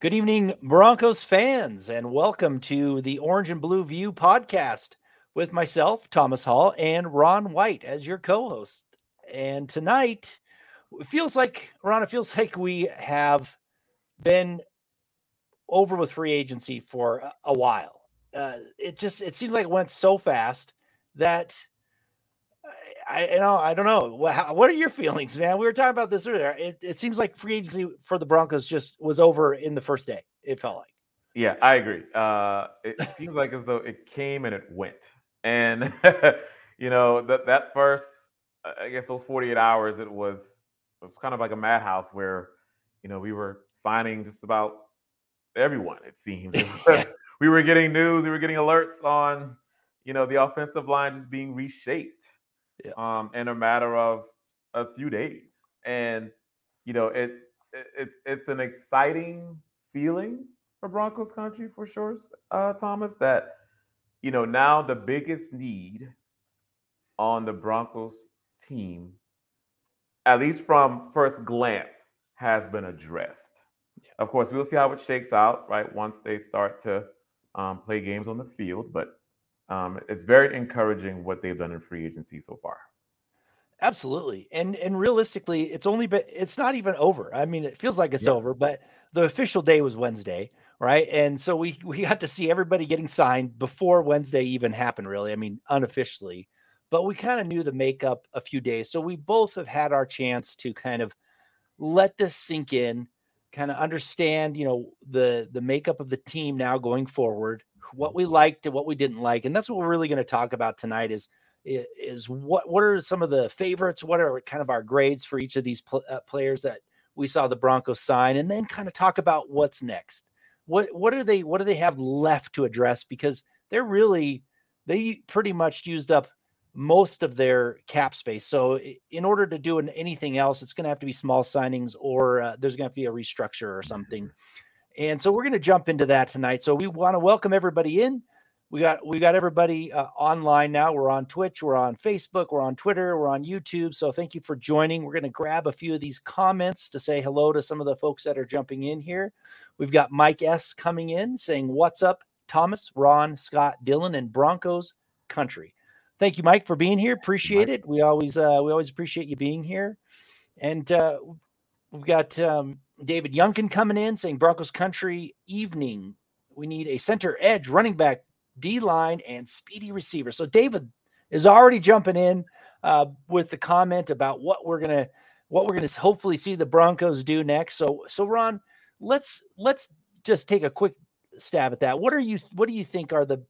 Good evening, Broncos fans, and welcome to the Orange and Blue View podcast with myself, Thomas Hall, and Ron White as your co host. And tonight, it feels like, Ron, it feels like we have been over with free agency for a while. Uh, it just it seems like it went so fast that I you know I don't know what, what are your feelings, man? We were talking about this earlier. It, it seems like free agency for the Broncos just was over in the first day. It felt like. Yeah, I agree. Uh, it seems like as though it came and it went, and you know that that first, I guess those forty eight hours, it was it was kind of like a madhouse where you know we were signing just about everyone. It seems we were getting news, we were getting alerts on you know the offensive line just being reshaped yeah. um, in a matter of a few days. And you know, it, it it's it's an exciting feeling for Broncos country for sure, uh, Thomas. That you know now the biggest need on the Broncos team, at least from first glance, has been addressed. Yeah. Of course, we'll see how it shakes out, right? Once they start to um, play games on the field, but um, it's very encouraging what they've done in free agency so far. Absolutely. And and realistically, it's only been it's not even over. I mean, it feels like it's yeah. over, but the official day was Wednesday, right? And so we we got to see everybody getting signed before Wednesday even happened, really. I mean, unofficially. But we kind of knew the makeup a few days. So we both have had our chance to kind of let this sink in, kind of understand, you know, the the makeup of the team now going forward what we liked and what we didn't like. And that's what we're really going to talk about tonight is is what what are some of the favorites? What are kind of our grades for each of these pl- uh, players that we saw the Broncos sign, and then kind of talk about what's next. What what are they what do they have left to address? Because they're really they pretty much used up most of their cap space. So in order to do anything else, it's going to have to be small signings or uh, there's going to be a restructure or something. And so we're going to jump into that tonight. So we want to welcome everybody in. We got we got everybody uh, online now. We're on Twitch, we're on Facebook, we're on Twitter, we're on YouTube. So thank you for joining. We're going to grab a few of these comments to say hello to some of the folks that are jumping in here. We've got Mike S coming in saying, "What's up, Thomas, Ron, Scott, Dylan, and Broncos country." Thank you, Mike, for being here. Appreciate it. We always uh, we always appreciate you being here. And uh, we've got um, David Youngkin coming in saying Broncos country evening. We need a center edge, running back, D line, and speedy receiver. So David is already jumping in uh, with the comment about what we're gonna what we're gonna hopefully see the Broncos do next. So so Ron, let's let's just take a quick stab at that. What are you what do you think are the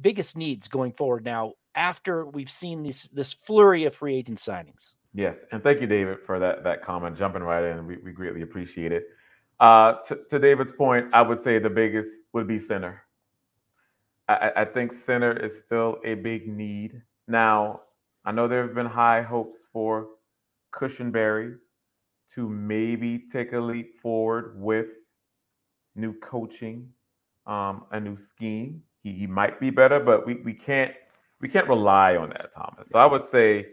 biggest needs going forward now after we've seen this this flurry of free agent signings? Yes, and thank you, David, for that that comment. Jumping right in, we, we greatly appreciate it. Uh, to, to David's point, I would say the biggest would be center. I, I think center is still a big need. Now, I know there have been high hopes for Cushenberry to maybe take a leap forward with new coaching, um, a new scheme. He, he might be better, but we, we can't we can't rely on that, Thomas. So I would say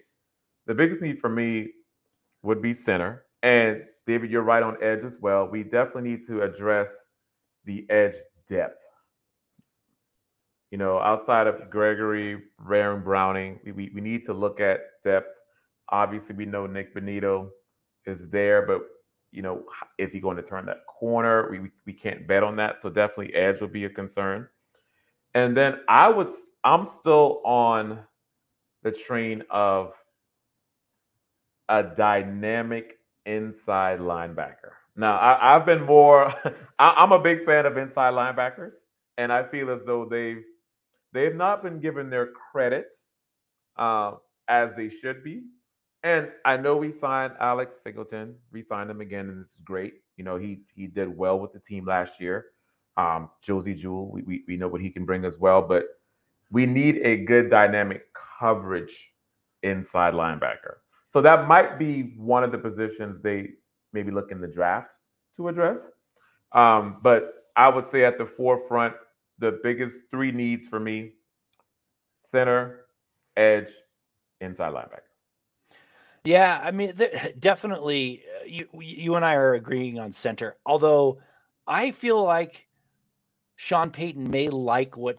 the biggest need for me would be center. And David, you're right on edge as well. We definitely need to address the edge depth. You know, outside of Gregory, Rare, and Browning, we, we, we need to look at depth. Obviously, we know Nik Bonitto is there, but you know, is he going to turn that corner? We, we, we can't bet on that. So definitely edge would be a concern. And then I would, I'm still on the train of a dynamic inside linebacker. Now, I, have been more, I, am a big fan of inside linebackers, and I feel as though they've they've not been given their credit uh, as they should be. And I know we signed Alex Singleton, re-signed him again, and this is great. You know, he he did well with the team last year. Um, Josey Jewell, we, we, we know what he can bring as well, but we need a good dynamic coverage inside linebacker. So that might be one of the positions they maybe look in the draft to address. Um, but I would say at the forefront, the biggest three needs for me center, edge, inside linebacker. Yeah, I mean, definitely, uh, you you and I are agreeing on center. Although I feel like Sean Payton may like what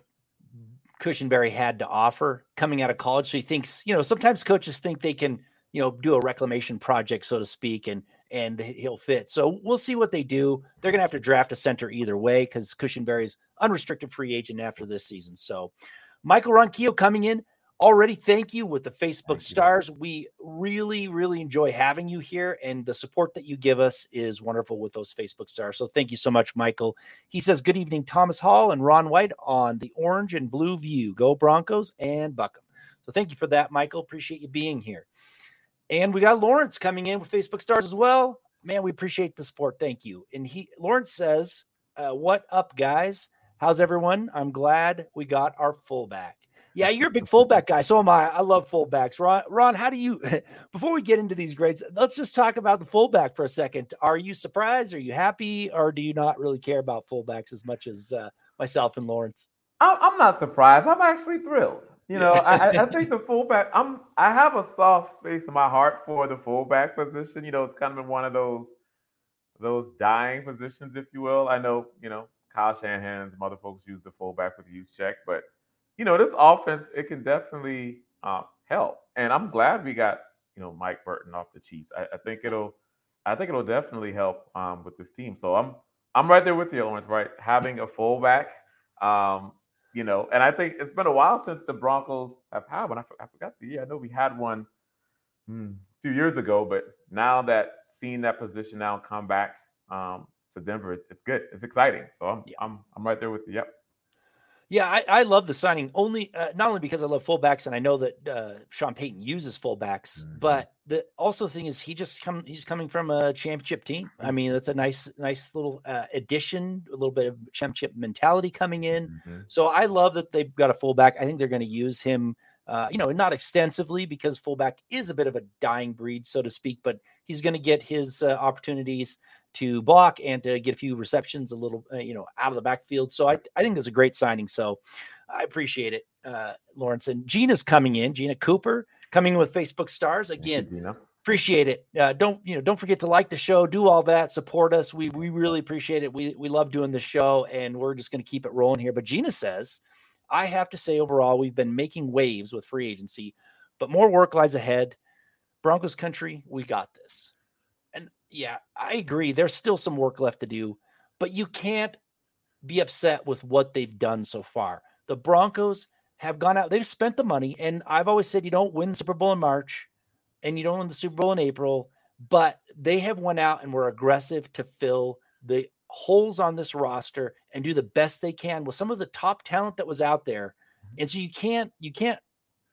Cushenberry had to offer coming out of college, so he thinks, you know, sometimes coaches think they can, you know, do a reclamation project, so to speak, and and he'll fit. So we'll see what they do. They're gonna have to draft a center either way because Cushenberry's unrestricted free agent after this season. So Michael Ronquillo coming in already thank you with the Facebook thank stars. You. We really, really enjoy having you here, and the support that you give us is wonderful with those Facebook stars. So thank you so much, Michael. He says, Good evening, Thomas Hall and Ron White on the orange and blue view. Go Broncos and Buck 'Em. So thank you for that, Michael. Appreciate you being here. And we got Lawrence coming in with Facebook stars as well. Man, we appreciate the support. Thank you. And he Lawrence says, uh, What up, guys? How's everyone? I'm glad we got our fullback. Yeah, you're a big fullback guy. So am I. I love fullbacks. Ron, Ron, how do you, before we get into these grades, let's just talk about the fullback for a second. Are you surprised? Are you happy? Or do you not really care about fullbacks as much as uh, myself and Lawrence? I'm not surprised. I'm actually thrilled. You know, I, I, think the fullback. I'm. I have a soft space in my heart for the fullback position. You know, it's kind of in one of those those dying positions, if you will. I know, you know, Kyle Shanahan and some other folks use the fullback with the Juszczyk, but you know, this offense, it can definitely um, help. And I'm glad we got, you know, Mike Burton off the Chiefs. I, I think it'll I think it'll definitely help um, with this team. So I'm I'm right there with you, Lawrence, right? Having a fullback, um, you know, and I think it's been a while since the Broncos have had one. I, I forgot the year. I know we had one hmm, a few years ago, but now that seeing that position now come back um, to Denver, it's, it's good. It's exciting. So I'm yeah. I'm I'm right there with you. Yep. Yeah, I, I love the signing only uh, not only because I love fullbacks and I know that uh, Sean Payton uses fullbacks, mm-hmm. but the also thing is he just come he's coming from a championship team. I mean, that's a nice nice little uh, addition, a little bit of championship mentality coming in. Mm-hmm. So I love that they've got a fullback. I think they're going to use him, uh, you know, not extensively because fullback is a bit of a dying breed, so to speak. But he's going to get his uh, opportunities to block and to get a few receptions a little, uh, you know, out of the backfield. So I, I think it's a great signing. So I appreciate it, uh, Lawrence. And Gina's coming in, Gina Cooper coming with Facebook stars again. You, appreciate it. Uh, don't you know? Don't forget to like the show, do all that, support us. We we really appreciate it. We we love doing the show, and we're just going to keep it rolling here. But Gina says, I have to say, overall, we've been making waves with free agency, but more work lies ahead. Broncos country, we got this And yeah, I agree. There's still some work left to do, but you can't be upset with what they've done so far. The Broncos have gone out, they've spent the money, and I've always said you don't win the Super Bowl in March and you don't win the Super Bowl in April, but they have went out and were aggressive to fill the holes on this roster and do the best they can with some of the top talent that was out there. Mm-hmm. And so you can't you can't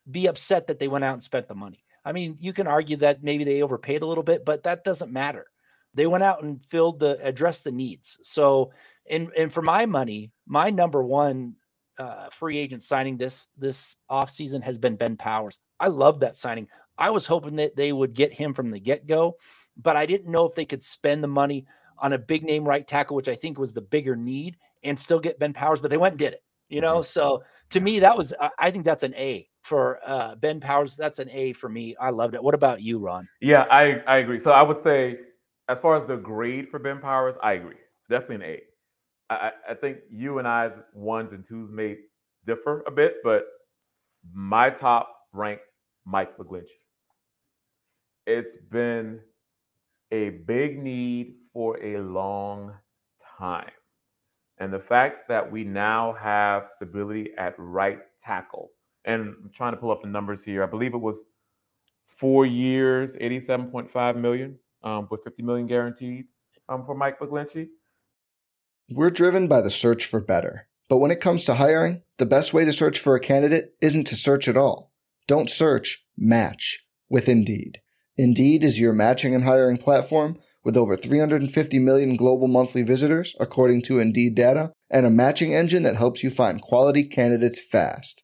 be upset that they went out and spent the money. I mean, you can argue that maybe they overpaid a little bit, but that doesn't matter. They went out and filled the addressed the needs. So, and and for my money, my number one uh, free agent signing this this offseason has been Ben Powers. I love that signing. I was hoping that they would get him from the get go, but I didn't know if they could spend the money on a big name right tackle, which I think was the bigger need, and still get Ben Powers. But they went and did it. You know, mm-hmm. so to me, that was I think that's an A for uh, Ben Powers. That's an A for me. I loved it. What about you, Ron? Yeah, I, I agree. So I would say, as far as the grade for Ben Powers, I agree. Definitely an A. I, I think you and I's ones and twos mates differ a bit, but my top ranked Mike McGlinchey. It's been a big need for a long time. And the fact that we now have stability at right tackle, and I'm trying to pull up the numbers here. I believe it was four years, 87.5 million, um, with 50 million guaranteed um, for Mike McGlinchey. We're driven by the search for better. But when it comes to hiring, the best way to search for a candidate isn't to search at all. Don't search, match with Indeed. Indeed is your matching and hiring platform with over 350 million global monthly visitors, according to Indeed data, and a matching engine that helps you find quality candidates fast.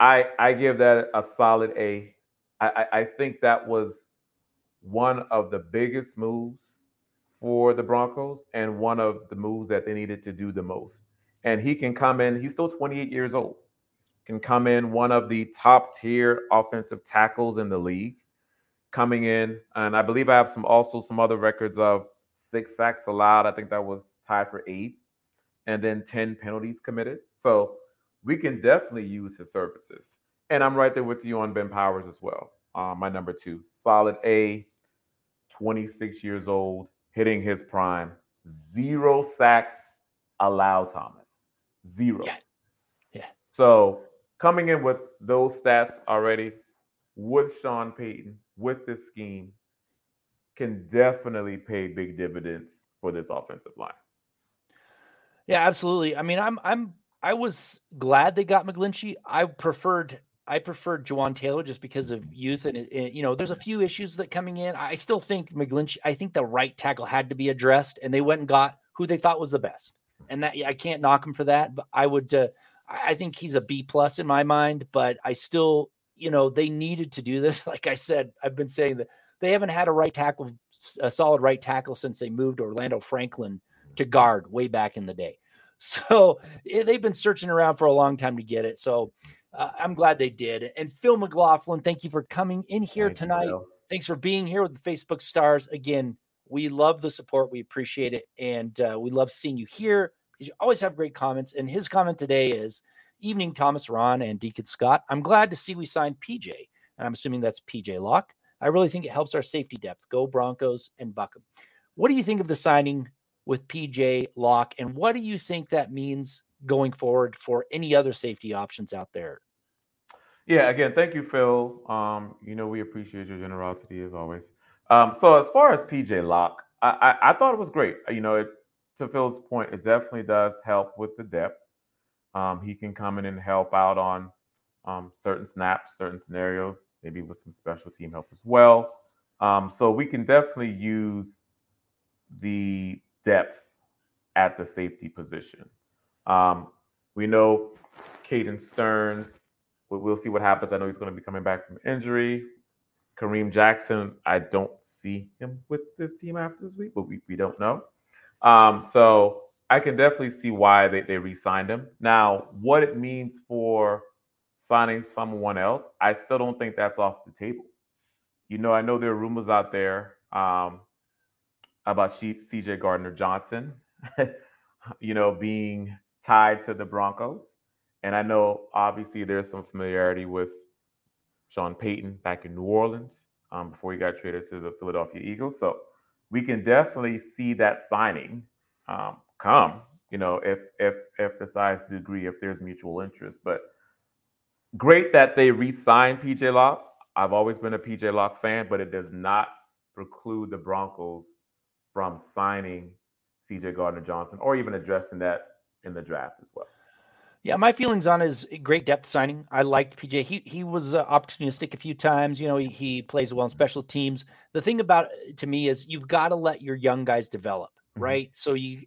I I give that a solid A. I, I, think that was one of the biggest moves for the Broncos and one of the moves that they needed to do the most. And he can come in, he's still 28 years old, can come in one of the top tier offensive tackles in the league, coming in. And I believe I have some also some other records of six sacks allowed. I think that was tied for eight, and then 10 penalties committed. So we can definitely use his services. And I'm right there with you on Ben Powers as well. Uh, my number two, solid A, 26 years old, hitting his prime, zero sacks allowed, Thomas. Zero. Yeah. Yeah. So coming in with those stats already with Sean Payton, with this scheme, can definitely pay big dividends for this offensive line. Yeah, absolutely. I mean, I'm I'm I was glad they got McGlinchey. I preferred I preferred Jawaan Taylor just because of youth and, and, you know there's a few issues that coming in. I still think McGlinchey. I think the right tackle had to be addressed, and they went and got who they thought was the best. And that I can't knock him for that, but I would. Uh, I think he's a B plus in my mind, but I still, you know, they needed to do this. Like I said, I've been saying that they haven't had a right tackle, a solid right tackle since they moved Orlando Franklin to guard way back in the day. So eh, they've been searching around for a long time to get it. So uh, I'm glad they did. And Phil McLaughlin, thank you for coming in here Thank tonight. Phil. Thanks for being here with the Facebook stars. Again, we love the support. We appreciate it. And uh, we love seeing you here because you always have great comments. And his comment today is Evening, Thomas Ron and Deacon Scott. I'm glad to see we signed PJ. And I'm assuming that's PJ Locke. I really think it helps our safety depth. Go Broncos and Buck 'Em. What do you think of the signing with PJ Locke? And what do you think that means going forward for any other safety options out there? Yeah, again, thank you, Phil. Um, you know, we appreciate your generosity as always. Um, so as far as PJ Locke, I, I, I thought it was great. You know, it, to Phil's point, it definitely does help with the depth. Um, he can come in and help out on um, certain snaps, certain scenarios, maybe with some special team help as well. Um, so we can definitely use the depth at the safety position. Um, we know Caden Sterns. we- We'll see what happens. I know he's going to be coming back from injury. Kareem Jackson, I don't see him with this team after this week, but we, we don't know. Um, so I can definitely see why they, they re-signed him. Now, what it means for signing someone else, I still don't think that's off the table. You know, I know there are rumors out there um, about CJ Gardner Johnson, you know, being tied to the Broncos. And I know obviously there's some familiarity with Sean Payton back in New Orleans um, before he got traded to the Philadelphia Eagles. So we can definitely see that signing um, come, you know, if if if the to agree, if there's mutual interest. But great that they re-signed PJ Locke. I've always been a PJ Locke fan, but it does not preclude the Broncos from signing CJ Gardner Johnson or even addressing that in the draft as well. Yeah, my feelings on his great depth signing. I liked PJ. He he was uh, opportunistic a few times. You know, he, he plays well in special teams. The thing about to me is you've got to let your young guys develop, mm-hmm. right? So you,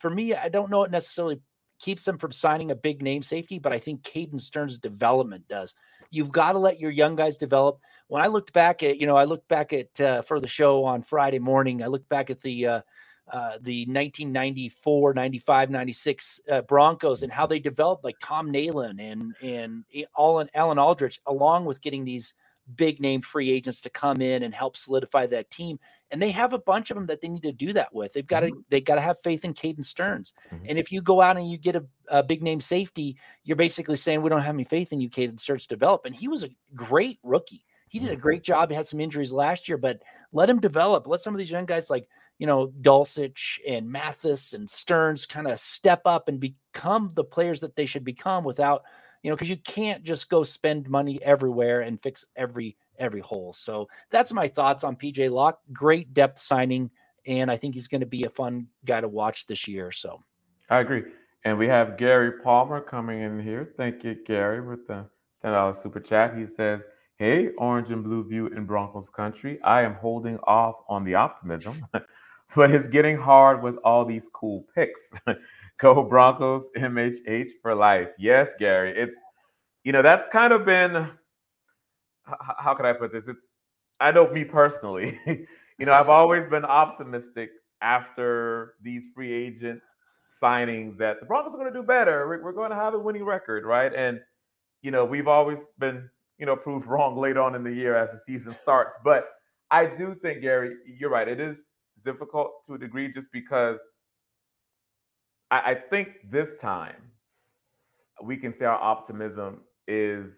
for me, I don't know it necessarily keeps them from signing a big name safety, but I think Caden Sterns' development does. You've got to let your young guys develop. When I looked back at, you know, I looked back at uh, for the show on Friday morning. I looked back at the. Uh, uh, the 1994, 95, 96 uh, Broncos and how they developed like Tom Nalen and and Alan, Alan Aldridge, along with getting these big name free agents to come in and help solidify that team. And they have a bunch of them that they need to do that with. They've got to mm-hmm. they got to have faith in Caden Sterns. Mm-hmm. And if you go out and you get a, a, big name safety, you're basically saying we don't have any faith in you, Caden Sterns, to develop. And he was a great rookie. He did a mm-hmm. great job. He had some injuries last year, but let him develop. Let some of these young guys like you know, Dulcich and Mathis and Sterns kind of step up and become the players that they should become without, you know, because you can't just go spend money everywhere and fix every every hole. So that's my thoughts on PJ Locke. Great depth signing, and I think he's going to be a fun guy to watch this year. So I agree. And we have Gary Palmer coming in here. Thank you, Gary, with the ten dollars super chat. He says. Hey, Orange and Blue View in Broncos country. I am holding off on the optimism but it's getting hard with all these cool picks. Go Broncos, MHH for life. Yes, Gary. It's you know that's kind of been how can I put this? It's I know me personally. you know, I've always been optimistic after these free agent signings that the Broncos are going to do better. We're, going to have a winning record, right? And you know, we've always been you know proved wrong late on in the year as the season starts. But I do think, Gary, you're right. It is difficult to a degree just because I, I think this time we can say our optimism is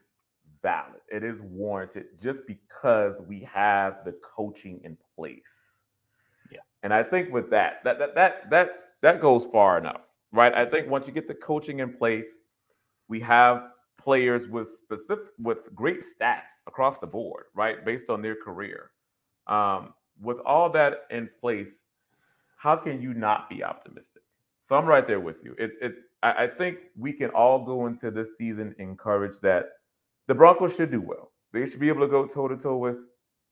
valid. It is warranted just because we have the coaching in place. Yeah. And I think with that, that that that that's that goes far enough, right? I think once you get the coaching in place, we have players with specific with great stats across the board, right? Based on their career. Um, with all that in place, how can you not be optimistic? So I'm right there with you. It, it I, I think we can all go into this season encouraged that the Broncos should do well. They should be able to go toe to toe with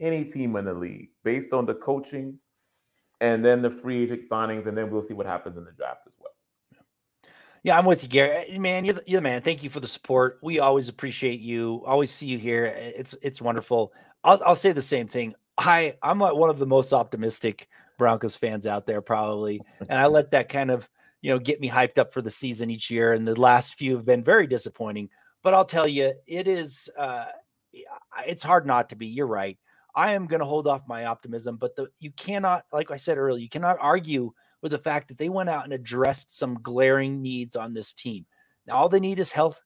any team in the league based on the coaching and then the free agent signings, and then we'll see what happens in the draft as well. Yeah, I'm with you, Gary. Man, you're the, you're the man. Thank you for the support. We always appreciate you. Always see you here. It's it's wonderful. I'll, I'll say the same thing. I I'm like one of the most optimistic Broncos fans out there probably, and I let that kind of you know get me hyped up for the season each year. And the last few have been very disappointing. But I'll tell you, it is uh, it's hard not to be. You're right. I am going to hold off my optimism, but the you cannot, like I said earlier, you cannot argue with the fact that they went out and addressed some glaring needs on this team. Now all they need is health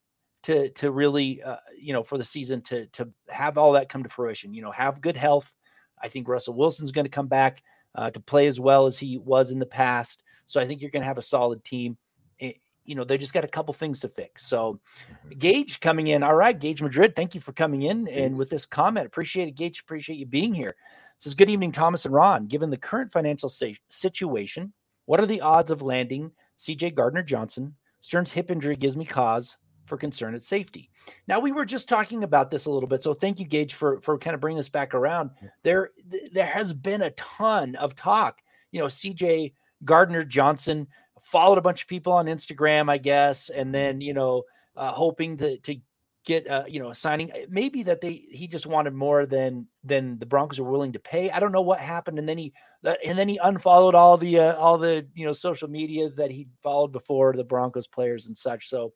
to to really uh, you know for the season to to have all that come to fruition. You know, have good health I think Russell Wilson's going to come back uh, to play as well as he was in the past. So I think you're going to have a solid team. It, eh, you know, they just got a couple things to fix. So, mm-hmm. Gage coming in. All right, Gage Madrid, thank you for coming in and with this comment. Appreciate it, Gage. Appreciate you being here. says, Good evening, Thomas and Ron. Given the current financial situation, what are the odds of landing CJ Gardner Johnson? Sterns' hip injury gives me cause for concern at safety. Now we were just talking about this a little bit, so thank you, Gage, for for kind of bringing this back around. There, there has been a ton of talk. You know, CJ Gardner Johnson followed a bunch of people on Instagram, I guess, and then you know, uh, hoping to to get uh, you know a signing. Maybe that they he just wanted more than than the Broncos were willing to pay. I don't know what happened, and then he uh, and then he unfollowed all the uh, all the you know social media that he followed before the Broncos players and such. So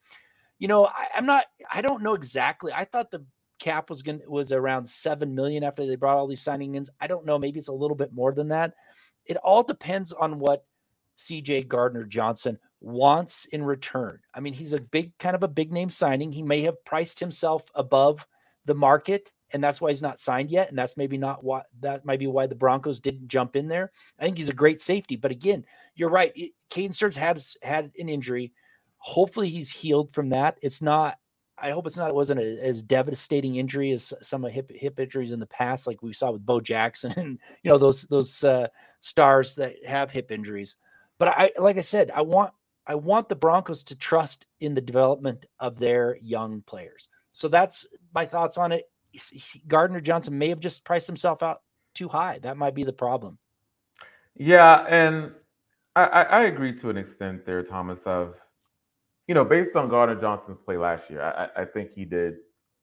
you know, I, I'm not, I don't know exactly. I thought the cap was going was around 7 million after they brought all these signing ins. I don't know. Maybe it's a little bit more than that. It all depends on what CJ Gardner Johnson wants in return. I mean, he's a big kind of a big name signing. He may have priced himself above the market and that's why he's not signed yet. And that's maybe not why that might be why the Broncos didn't jump in there. I think he's a great safety, but again, you're right. Caden Sterns has had an injury. Hopefully, he's healed from that. It's not. I hope it's not. It wasn't a, as devastating injury as some of hip hip injuries in the past, like we saw with Bo Jackson and you know those those uh, stars that have hip injuries. But I, like I said, I want I want the Broncos to trust in the development of their young players. So that's my thoughts on it. Gardner Johnson may have just priced himself out too high. That might be the problem. Yeah, and I, I agree to an extent there, Thomas. Of you know, based on Gardner Johnson's play last year, I, I think he did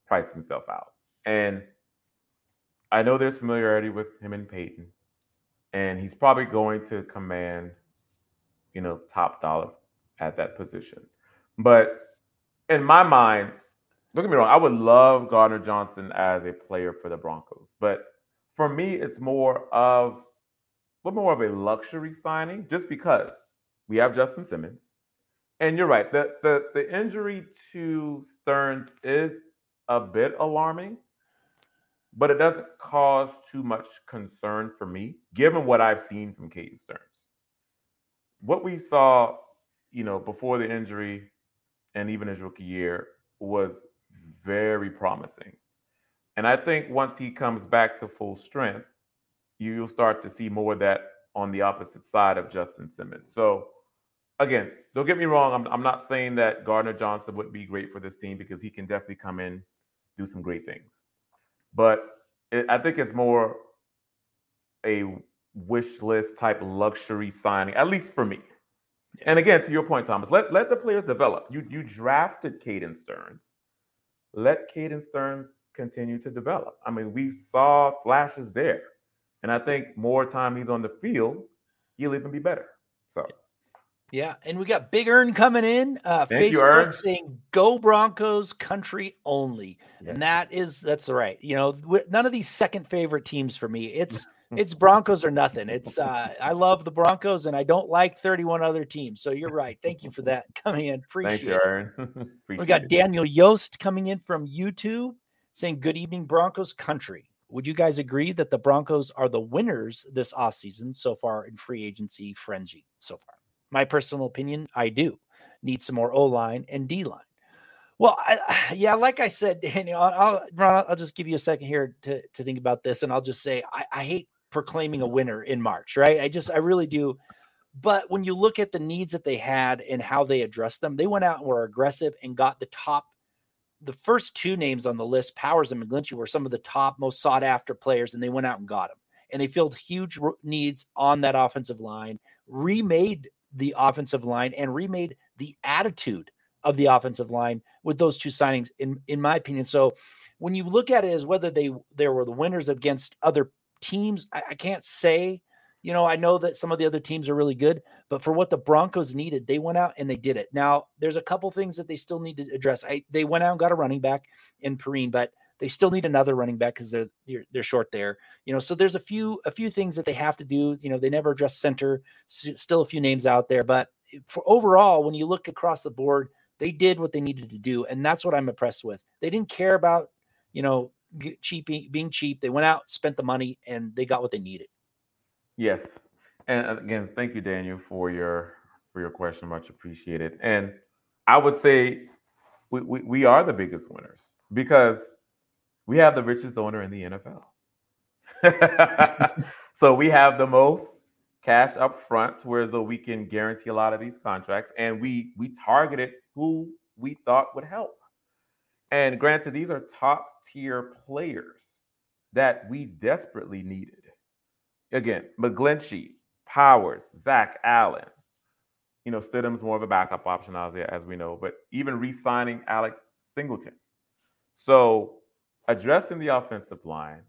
price himself out. And I know there's familiarity with him and Payton, and he's probably going to command, you know, top dollar at that position. But in my mind, don't get me wrong, I would love Gardner Johnson as a player for the Broncos. But for me, it's more of a more of a luxury signing just because we have Justin Simmons. And you're right, the, the, the injury to Sterns is a bit alarming, but it doesn't cause too much concern for me, given what I've seen from Caden Sterns. What we saw, you know, before the injury and even his rookie year was very promising. And I think once he comes back to full strength, you'll start to see more of that on the opposite side of Justin Simmons. So, again, don't get me wrong. I'm, I'm not saying that Gardner Johnson would be great for this team because he can definitely come in, do some great things. But it, I think it's more a wish list type luxury signing, at least for me. And again, to your point, Thomas, let, let the players develop. You you drafted Caden Sterns let Caden Sterns continue to develop. I mean, we saw flashes there. And I think more time he's on the field, he'll even be better. So yeah, and we got Big Earn coming in. Uh, Thank Facebook you, saying "Go Broncos, country only," and that is that's the right. You know, none of these second favorite teams for me. It's it's Broncos or nothing. It's uh, I love the Broncos and I don't like 31 other teams. So you're right. Thank you for that coming in. Appreciate Thank you, Aaron. we got. Daniel Yost coming in from YouTube saying, Good evening, Broncos country. Would you guys agree that the Broncos are the winners this offseason so far in free agency frenzy so far? My personal opinion, I do. Need some more O line and D line. Well, I, yeah, like I said, Daniel, I'll, I'll, I'll, just give you a second here to, to think about this, and I'll just say I, I hate proclaiming a winner in March, right? I just, I really do. But when you look at the needs that they had and how they addressed them, they went out and were aggressive and got the top. The first two names on the list, Powers and McGlinchey, were some of the top, most sought after players, and they went out and got them. And they filled huge needs on that offensive line, remade the offensive line, and remade the attitude of the offensive line with those two signings, in in my opinion. So when you look at it as whether they they were the winners against other teams, I, I can't say. You know, I know that some of the other teams are really good, but for what the Broncos needed, they went out and they did it. Now, there's a couple things that they still need to address. I, they went out and got a running back in Perine, but they still need another running back because they're, they're they're short there. You know, so there's a few a few things that they have to do. You know, they never address center. Still a few names out there, but for overall, when you look across the board, they did what they needed to do, and that's what I'm impressed with. They didn't care about you know cheap being cheap. They went out, spent the money, and they got what they needed. Yes, and uh, again, thank you, Daniel, for your for your question. Much appreciated. And I would say we, we, we are the biggest winners because we have the richest owner in the NFL. so we have the most cash up front, whereas though we can guarantee a lot of these contracts, and we we targeted who we thought would help. And granted, these are top tier players that we desperately needed. Again, McGlinchey, Powers, Zach Allen. You know, Stidham's more of a backup option, as we know, but even re signing Alex Singleton. So, addressing the offensive line,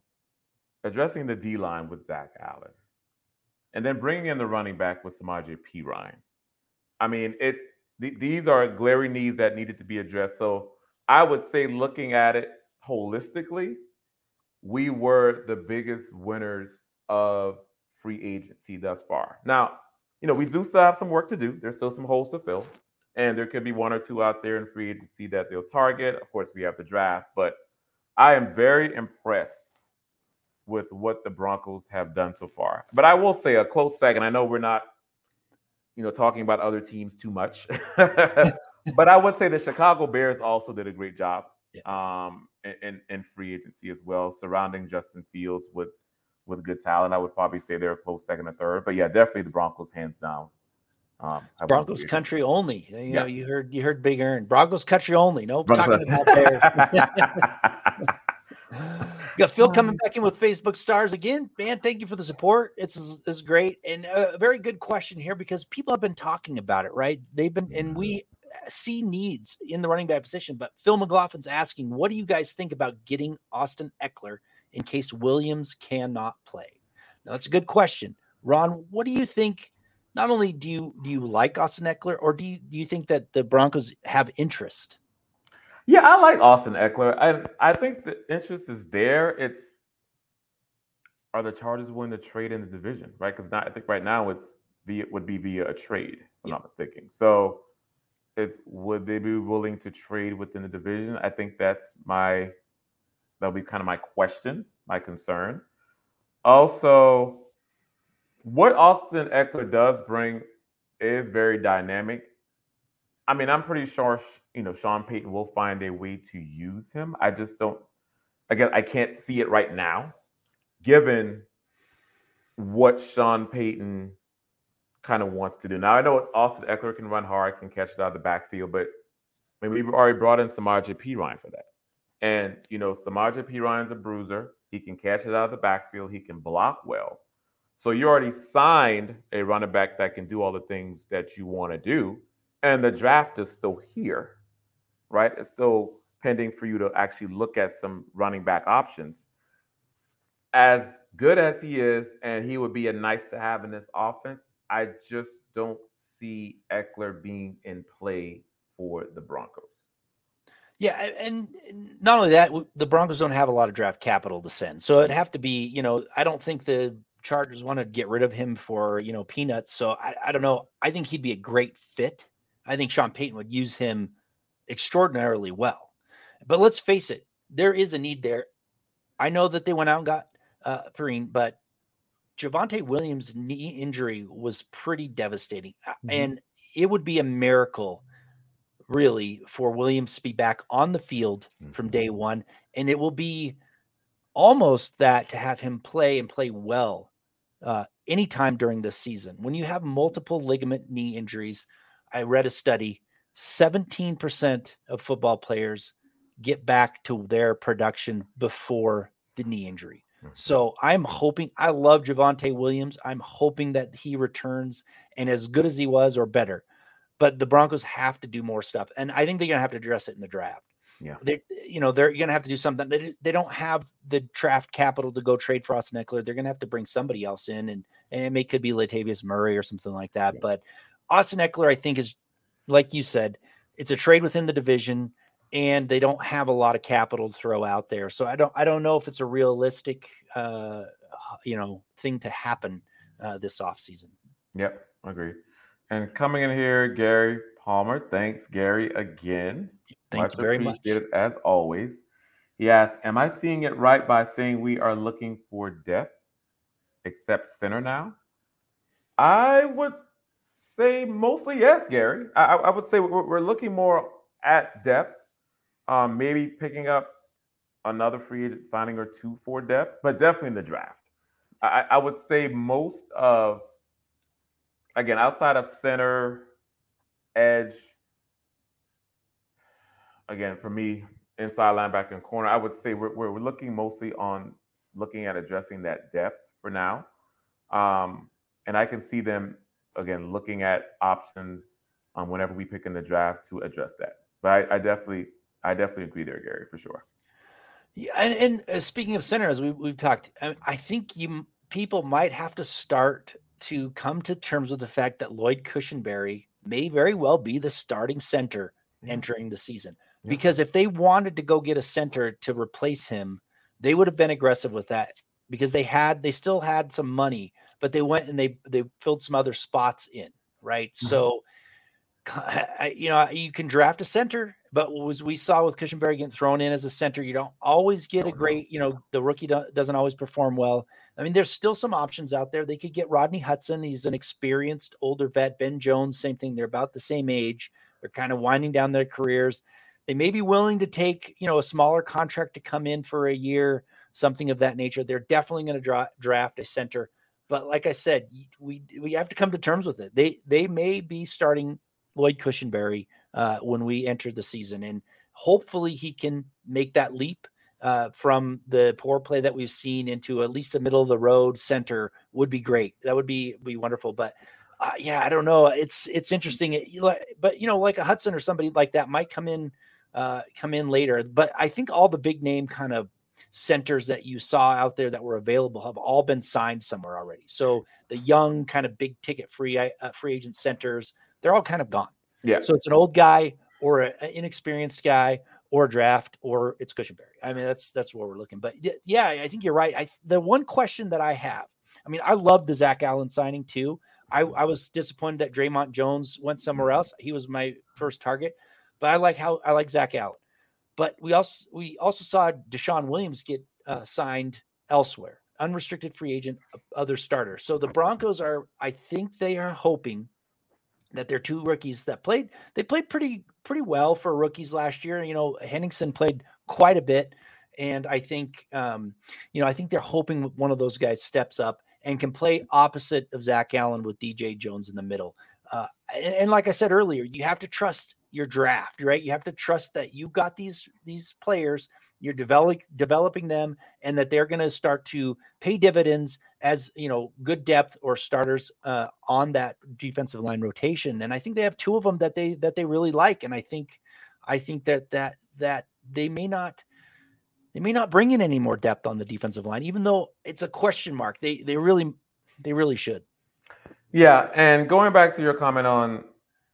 addressing the D line with Zach Allen, and then bringing in the running back with Samaj P. Ryan. I mean, it th- these are glaring needs that needed to be addressed. So, I would say, looking at it holistically, we were the biggest winners of free agency thus far. Now, you know, we do still have some work to do. There's still some holes to fill, and there could be one or two out there in free agency that they'll target. Of course, we have the draft, but I am very impressed with what the Broncos have done so far. But I will say a close second. I know we're not, you know, talking about other teams too much, but I would say the Chicago Bears also did a great job um, in, in free agency as well, surrounding Justin Fields with with good talent. I would probably say they're close second or third, but yeah, definitely the Broncos hands down. Um, Broncos country only. You yeah. know, you heard you heard Big Aaron. Broncos country only. No Broncos. talking about Bears. got Phil coming um, back in with Facebook stars again. Man, thank you for the support. It's it's great and a very good question here because people have been talking about it, right? They've been and we mm-hmm. see needs in the running back position. But Phil McLaughlin's asking, what do you guys think about getting Austin Ekeler in case Williams cannot play? Now that's a good question, Ron. What do you think? Not only do you do you like Austin Ekeler, or do you do you think that the Broncos have interest? Yeah, I like Austin Ekeler. I I think the interest is there. It's are the Chargers willing to trade in the division, right? Because I think right now it's via would be via a trade, if I'm not mistaken. So it's would they be willing to trade within the division? I think that's my that'll be kind of my question, my concern. Also, what Austin Eckler does bring is very dynamic. I mean, I'm pretty sure you know, Sean Payton will find a way to use him. I just don't, again, I can't see it right now, given what Sean Payton kind of wants to do. Now, I know Austin Ekeler can run hard, can catch it out of the backfield, but I mean, we've already brought in Samaje Perine for that. And, you know, Samaje Perine's a bruiser. He can catch it out of the backfield. He can block well. So you already signed a running back that can do all the things that you want to do. And the draft is still here right? It's still pending for you to actually look at some running back options. As good as he is, and he would be a nice to have in this offense, I just don't see Ekeler being in play for the Broncos. Yeah, and not only that, the Broncos don't have a lot of draft capital to send, so it'd have to be, you know, I don't think the Chargers want to get rid of him for you know peanuts. So I, I don't know. I think he'd be a great fit. I think Sean Payton would use him extraordinarily well. But let's face it, there is a need there. I know that they went out and got uh, Perine, but Javonte Williams' knee injury was pretty devastating. Mm-hmm. And it would be a miracle, really, for Williams to be back on the field mm-hmm. from day one. And it will be almost that to have him play and play well uh, anytime during this season. When you have multiple ligament knee injuries, I read a study 17% of football players get back to their production before the knee injury. Mm-hmm. So I'm hoping, I love Javonte Williams. I'm hoping that he returns and as good as he was or better. But the Broncos have to do more stuff. And I think they're going to have to address it in the draft. Yeah. They, you know, they're going to have to do something. They, they don't have the draft capital to go trade for Austin Ekeler. They're going to have to bring somebody else in, and and it may could be Latavius Murray or something like that. Yeah. But Austin Ekeler, I think, is like you said, it's a trade within the division and they don't have a lot of capital to throw out there. So I don't I don't know if it's a realistic uh you know thing to happen uh this offseason. Yep, agree. And coming in here, Gary Palmer. Thanks, Gary, again. Thank much you very much. As always. He asks, Am I seeing it right by saying we are looking for depth except center now? I would say mostly yes, Gary. I, I would say we're, looking more at depth, um, maybe picking up another free agent signing or two for depth, but definitely in the draft. I, I would say most of, again, outside of center, edge, again, for me, inside linebacker and corner, I would say we're, we're looking mostly on looking at addressing that depth for now. Um, and I can see them again, looking at options um, whenever we pick in the draft to address that. But I, I definitely, I definitely agree there, Gary, for sure. Yeah, and, and uh, speaking of centers, we, we've talked. I, I think you people might have to start to come to terms with the fact that Lloyd Cushenberry may very well be the starting center entering the season. Yeah. Because if they wanted to go get a center to replace him, they would have been aggressive with that because they had they still had some money but they went and they they filled some other spots in, right? Mm-hmm. So you know, you can draft a center, but as we saw with Cushenberry getting thrown in as a center, you don't always get a great, you know, the rookie doesn't always perform well. I mean, there's still some options out there. They could get Rodney Hudson. He's an experienced older vet. Ben Jones, same thing. They're about the same age. They're kind of winding down their careers. They may be willing to take, you know, a smaller contract to come in for a year, something of that nature. They're definitely going to dra- draft a center. But like I said, we we have to come to terms with it. They they may be starting Lloyd Cushenberry uh, when we enter the season, and hopefully he can make that leap uh, from the poor play that we've seen into at least a middle of the road center would be great. That would be be wonderful. But uh, yeah, I don't know. It's it's interesting. It, but you know, like a Hudson or somebody like that might come in uh, come in later. But I think all the big name kind of centers that you saw out there that were available have all been signed somewhere already. So the young kind of big ticket free uh, free agent centers, they're all kind of gone. Yeah. So it's an old guy or an inexperienced guy or draft or it's Cushenberry. I mean, that's that's where we're looking. But yeah, I think you're right. I the one question that I have, I mean, I love the Zach Allen signing too. I, I was disappointed that Dre'Mont Jones went somewhere else. He was my first target, but I like how I like Zach Allen. But we also we also saw DeShawn Williams get uh, signed elsewhere, unrestricted free agent, other starters. So the Broncos are, I think they are hoping that they're two rookies that played they played pretty pretty well for rookies last year. You know, Henningsen played quite a bit, and I think um, you know I think they're hoping one of those guys steps up and can play opposite of Zach Allen with DJ Jones in the middle. Uh, and, and, like I said earlier, you have to trust your draft, right? You have to trust that you got these these players, you're developing developing them, and that they're going to start to pay dividends as you know good depth or starters uh, on that defensive line rotation. And I think they have two of them that they that they really like, and I think I think that that that they may not they may not bring in any more depth on the defensive line, even though it's a question mark. They they really they really should. Yeah, and going back to your comment on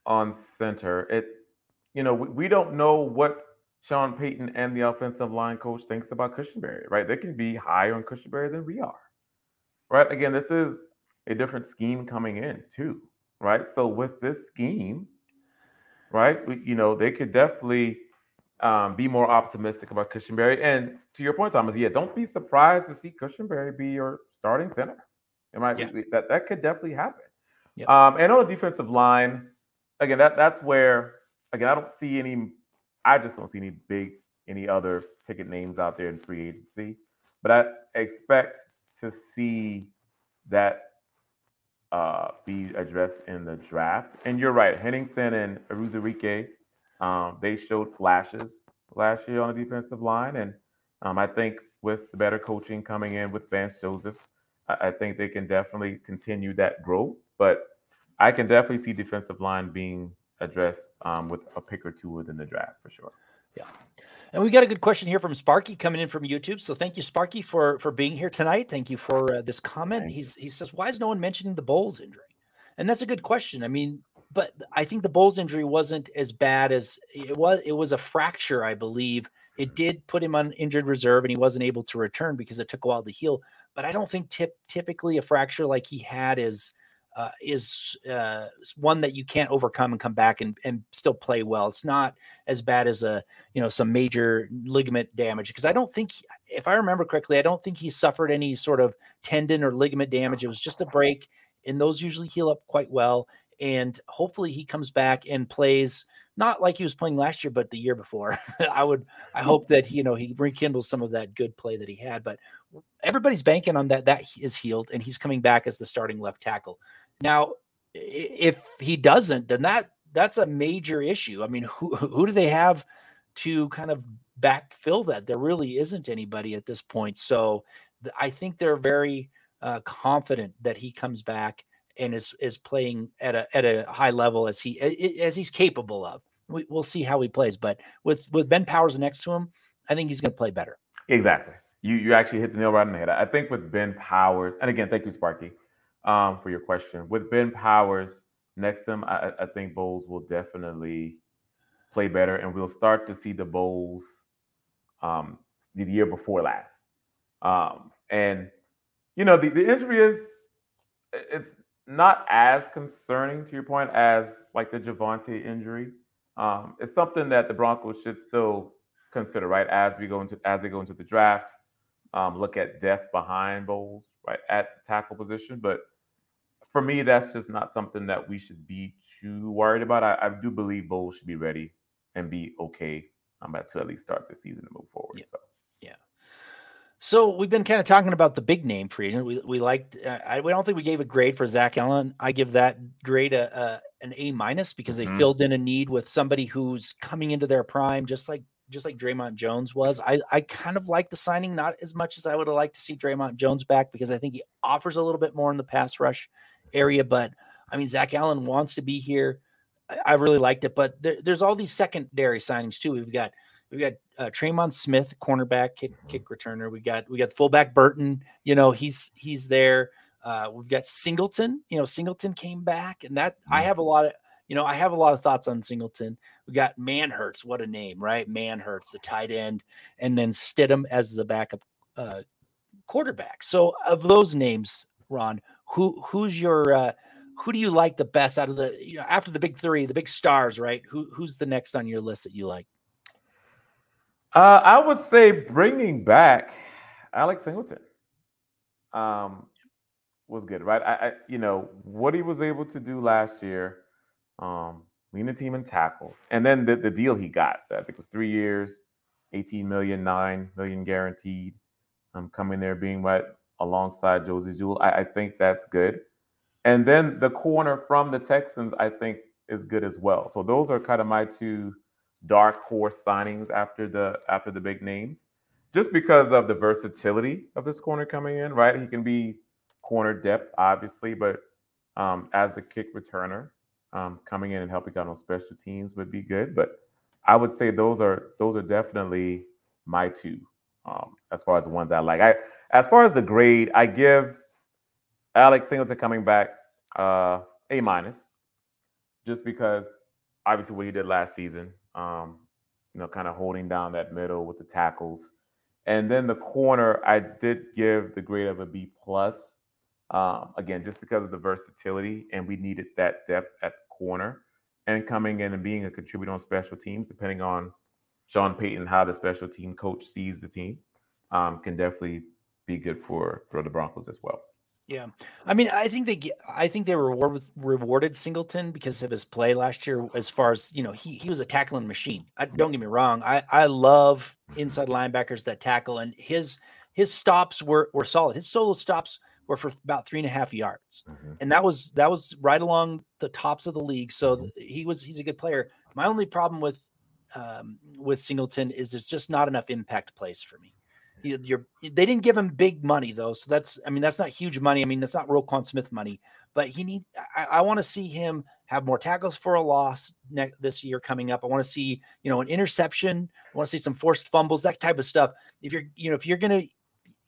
on center, it you know we, we don't know what Sean Payton and the offensive line coach thinks about Cushenberry, right? They can be higher on Cushenberry than we are, right? Again, this is a different scheme coming in too, right? So with this scheme, right, we, you know they could definitely um, be more optimistic about Cushenberry. And to your point, Thomas, yeah, don't be surprised to see Cushenberry be your starting center. It might yeah. be that that could definitely happen. Um, and on the defensive line, again, that that's where again I don't see any. I just don't see any big any other ticket names out there in free agency, but I expect to see that uh, be addressed in the draft. And you're right, Henningsen and Uwazurike, um, they showed flashes last year on the defensive line, and um, I think with the better coaching coming in with Vance Joseph, I, I think they can definitely continue that growth. But I can definitely see defensive line being addressed um, with a pick or two within the draft for sure. Yeah. And we got a good question here from Sparky coming in from YouTube. So thank you, Sparky, for for being here tonight. Thank you for uh, this comment. He's he says, why is no one mentioning the Bolles injury? And that's a good question. I mean, but I think the Bolles injury wasn't as bad as it was. It was a fracture, I believe. It did put him on injured reserve, and he wasn't able to return because it took a while to heal. But I don't think tip, typically a fracture like he had is uh, is uh, one that you can't overcome and come back and, and still play well. It's not as bad as a you know some major ligament damage because I don't think, if I remember correctly, I don't think he suffered any sort of tendon or ligament damage. It was just a break, and those usually heal up quite well. And hopefully he comes back and plays not like he was playing last year, but the year before. I would I hope that you know he rekindles some of that good play that he had. But everybody's banking on that that is healed and he's coming back as the starting left tackle. Now, if he doesn't, then that that's a major issue. I mean, who who do they have to kind of backfill that? There really isn't anybody at this point. So I think they're very uh, confident that he comes back and is is playing at a at a high level as he as he's capable of. We, will see how he plays, but with with Ben Powers next to him, I think he's going to play better. Exactly. You you actually hit the nail right on the head. I think with Ben Powers, and again, thank you, Sparky um, for your question. With Ben Powers next to him, I, I think Bolles will definitely play better, and we'll start to see the Bolles um, the year before last. Um, and you know, the, the injury is it's not as concerning to your point as like the Javonte injury. Um, it's something that the Broncos should still consider, right? As we go into as they go into the draft, um, look at depth behind Bolles, right, at tackle position. But for me, that's just not something that we should be too worried about. I, I do believe Bolles should be ready and be okay I'm about to at least start the season and move forward. Yeah. So. Yeah. So we've been kind of talking about the big name free agent. We we liked. Uh, I we don't think we gave a grade for Zach Allen. I give that grade a, a an A minus because they Mhm. filled in a need with somebody who's coming into their prime, just like just like Dre'Mont Jones was. I I kind of like the signing, not as much as I would have liked to see Dre'Mont Jones back because I think he offers a little bit more in the pass rush area. But I mean, Zach Allen wants to be here. I, I really liked it, but there, there's all these secondary signings too. We've got we've got uh, Tremon Smith, cornerback, kick, kick returner. We got we got fullback Burton. You know he's he's there. Uh, we've got Singleton. You know Singleton came back, and that I have a lot of you know I have a lot of thoughts on Singleton. We got Manhertz. What a name, right? Manhertz, the tight end, and then Stidham as the backup uh, quarterback. So of those names, Ron, who who's your uh, who do you like the best out of the you know after the big three, the big stars, right? Who who's the next on your list that you like? Uh, I would say bringing back Alex Singleton um, was good, right? I, I, you know, what he was able to do last year, um, lead the team in tackles, and then the, the deal he got, I think it was three years, 18 million, 9 million guaranteed, um, coming there being right alongside Josey Jewell. I, I think that's good. And then the corner from the Texans, I think, is good as well. So those are kind of my two dark horse signings after the after the big names, just because of the versatility of this corner coming in. Right, he can be corner depth, obviously, but um, as the kick returner, um, coming in and helping out on special teams would be good. But I would say those are those are definitely my two um, as far as the ones I like. I as far as the grade, I give Alex Singleton coming back uh, A minus, just because obviously what he did last season, um, you know, kind of holding down that middle with the tackles, and then the corner, I did give the grade of a B plus. Um, again, just because of the versatility, and we needed that depth at the corner, and coming in and being a contributor on special teams, depending on Sean Payton how the special team coach sees the team, um, can definitely be good for for the Broncos as well. Yeah, I mean, I think they get, I think they reward with rewarded Singleton because of his play last year. As far as you know, he he was a tackling machine. I, don't get me wrong. I I love inside linebackers that tackle, and his his stops were were solid. His solo stops were for about three and a half yards, Mhm. and that was that was right along the tops of the league. So Mhm. he was he's a good player. My only problem with um, with Singleton is there's just not enough impact plays for me. You- You're, they didn't give him big money though, so that's I mean that's not huge money. I mean that's not Roquan Smith money, but he need. I, I want to see him have more tackles for a loss next this year coming up. I want to see you know an interception. I want to see some forced fumbles, that type of stuff. If you're you know if you're gonna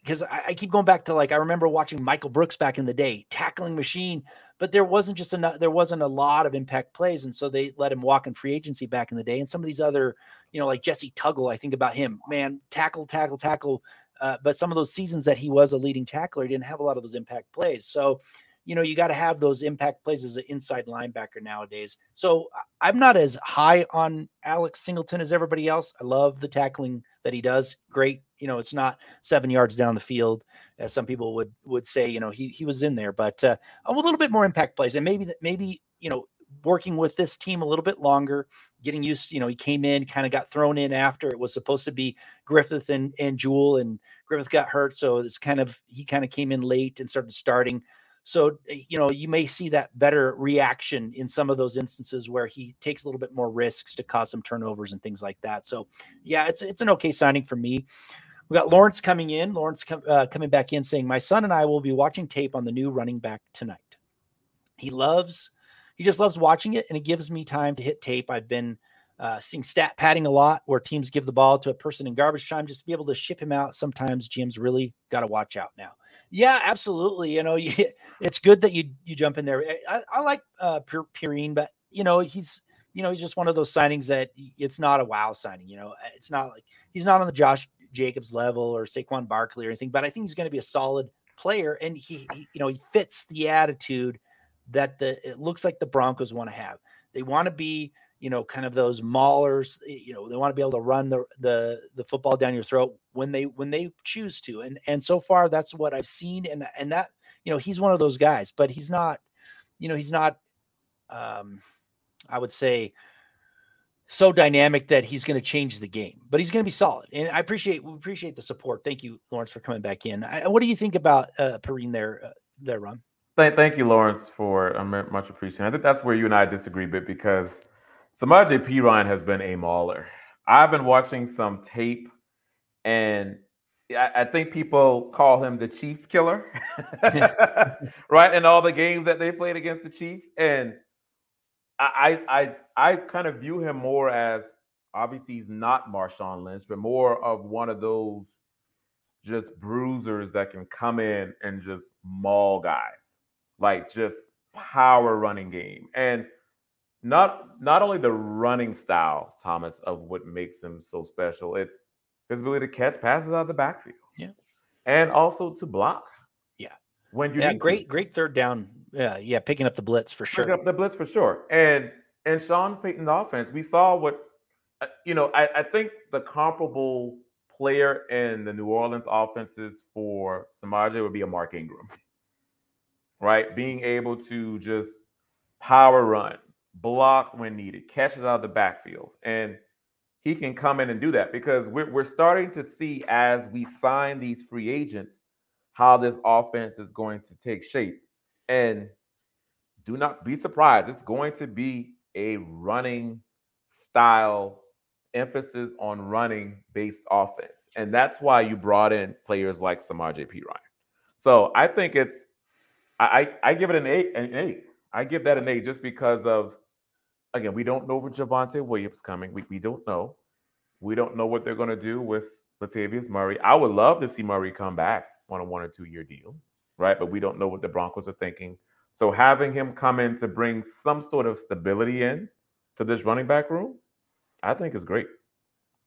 because I, I keep going back to like I remember watching Michael Brooks back in the day, tackling machine, but there wasn't just enough. There wasn't a lot of impact plays, and so they let him walk in free agency back in the day. And some of these other, you know, like Jessie Tuggle, I think about him, man, tackle, tackle, tackle. Uh, but some of those seasons that he was a leading tackler, he didn't have a lot of those impact plays. So, you know, you got to have those impact plays as an inside linebacker nowadays. So I'm not as high on Alex Singleton as everybody else. I love the tackling that he does. Great. You know, it's not seven yards down the field, as some people would would say. You know, he he was in there, but uh, a little bit more impact plays, and maybe maybe you know working with this team a little bit longer, getting used. You know, he came in, kind of got thrown in after it was supposed to be Griffith and and Jewell, and Griffith got hurt, so it's kind of he kind of came in late and started starting. So uh, you know, you may see that better reaction in some of those instances where he takes a little bit more risks to cause some turnovers and things like that. So yeah, it's it's an okay signing for me. We got Lawrence coming in. Lawrence com- uh, coming back in saying, "My son and I will be watching tape on the new running back tonight. He loves, he just loves watching it, and it gives me time to hit tape. I've been uh, seeing stat padding a lot, where teams give the ball to a person in garbage time just to be able to ship him out. Sometimes GMs really got to watch out now. Yeah, absolutely. You know, you, it's good that you you jump in there. I, I like uh, Perine, but you know he's you know he's just one of those signings that it's not a wow signing. You know, it's not like he's not on the Josh Jacobs level or Saquon Barkley or anything, but I think he's going to be a solid player, and he, he you know he fits the attitude that the it looks like the Broncos want to have. They want to be, you know, kind of those maulers. You know, they want to be able to run the the the football down your throat when they when they choose to. And and so far, that's what I've seen. And and that you know, he's one of those guys, but he's not. You know, he's not. Um, I would say so dynamic that he's going to change the game, but he's going to be solid. And I appreciate we appreciate the support. Thank you, Lawrence, for coming back in. I, what do you think about uh, Perine there, uh, there, Ron? Thank, thank you, Lawrence, for I'm much appreciated. I think that's where you and I disagree a bit because Samaje Perine has been a mauler. I've been watching some tape, and I, I think people call him the Chiefs killer, right? In all the games that they played against the Chiefs, and I I I kind of view him more as obviously he's not Marshawn Lynch, but more of one of those just bruisers that can come in and just maul guys, like just power running game. And not not only the running style, Thomas, of what makes him so special, it's his ability to catch passes out of the backfield. Yeah. And also to block. Yeah. When you yeah, great, to. great third down yeah, yeah, picking up the blitz for sure. Picking up the blitz for sure. And and Sean Payton's offense, we saw what uh, you know. I, I think the comparable player in the New Orleans offenses for Samaje would be a Mark Ingram, right? Being able to just power run, block when needed, catch it out of the backfield, and he can come in and do that because we're, we're starting to see as we sign these free agents how this offense is going to take shape. And do not be surprised. It's going to be a running style emphasis on running based offense. And that's why you brought in players like Samaje Perine. So I think it's I, I give it an eight, an eight. I give that an eight just because of again, we don't know what Javonte Williams coming. We, we don't know. We don't know what they're going to do with Latavius Murray. I would love to see Murray come back on a one or two year deal right? But we don't know what the Broncos are thinking. So having him come in to bring some sort of stability in to this running back room, I think is great.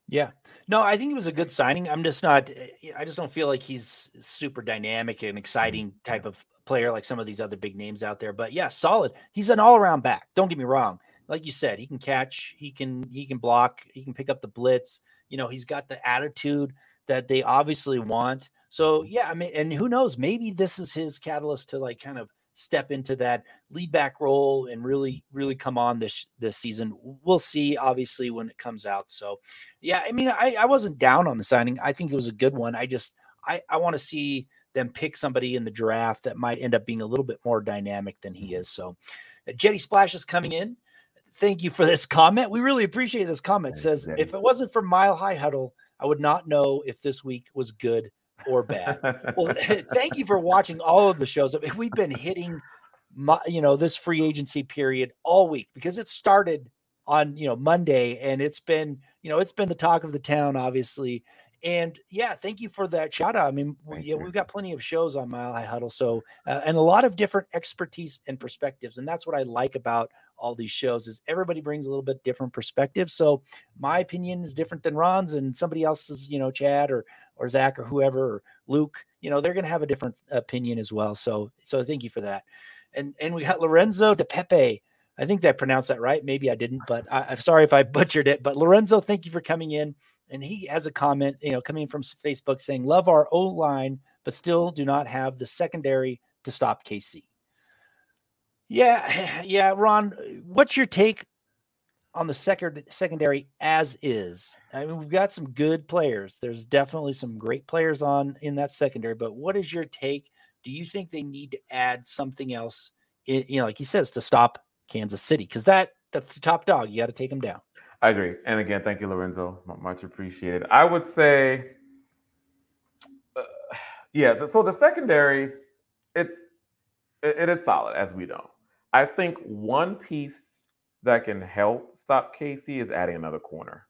Yeah. No, I think it was a good signing. I'm just not eh, I just don't feel like he's super dynamic and exciting type of player like some of these other big names out there. But yeah, solid. He's an all-around back. Don't get me wrong. Like you said, he can catch, he can he can block, he can pick up the blitz. You know, he's got the attitude that they obviously want. So yeah, I mean, and who knows? Maybe this is his catalyst to like kind of step into that lead back role and really, really come on this this season. We'll see, obviously, when it comes out. So yeah, I mean, I, I wasn't down on the signing. I think it was a good one. I just I, I want to see them pick somebody in the draft that might end up being a little bit more dynamic than he is. So uh, Jetty Splash is coming in. Thank you for this comment. We really appreciate this comment. It says, if it wasn't for Mile High Huddle, I would not know if this week was good or bad. well, thank you for watching all of the shows. I mean, We've been hitting, my, you know, this free agency period all week because it started on you know Monday, and it's been you know it's been the talk of the town, obviously. And yeah, thank you for that shout out. I mean, we, yeah, we've got plenty of shows on Mile High Huddle, so uh, and a lot of different expertise and perspectives, and that's what I like about all these shows is everybody brings a little bit different perspective. So my opinion is different than Ron's, and somebody else's, you know, Chad or or Zach or whoever or Luke, you know, they're going to have a different opinion as well. So so thank you for that. And and we got Lorenzo de Pepe. I think I pronounced that right. Maybe I didn't, but I, I'm sorry if I butchered it. But Lorenzo, thank you for coming in. And he has a comment, you know, coming from Facebook saying, "Love our O line, but still do not have the secondary to stop KC." Yeah, yeah, Ron, what's your take on the second secondary as is? I mean, we've got some good players. There's definitely some great players on in that secondary, but what is your take? Do you think they need to add something else? In, you know, like he says, to stop Kansas City because that that's the top dog. You got to take them down. I agree. And again, thank you, Lorenzo. Much appreciated. I would say, uh, yeah. So the secondary, it's it is solid as we know. I think one piece that can help stop KC is adding another corner.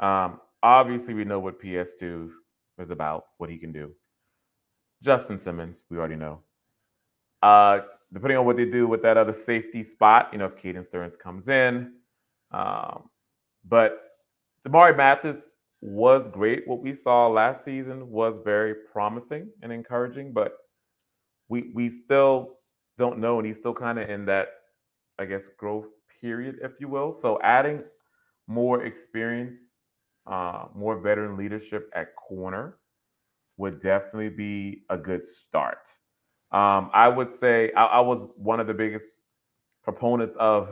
Um, obviously, we know what PS2 is about, what he can do. Justin Simmons, we already know. Uh, depending on what they do with that other safety spot, you know, if Caden Sterns comes in. Um, but Damarri Mathis was great. What we saw last season was very promising and encouraging, but we we still don't know, and he's still kind of in that, I guess, growth period, if you will. So adding more experience, uh, more veteran leadership at corner would definitely be a good start. Um, I would say I, I, was one of the biggest proponents of,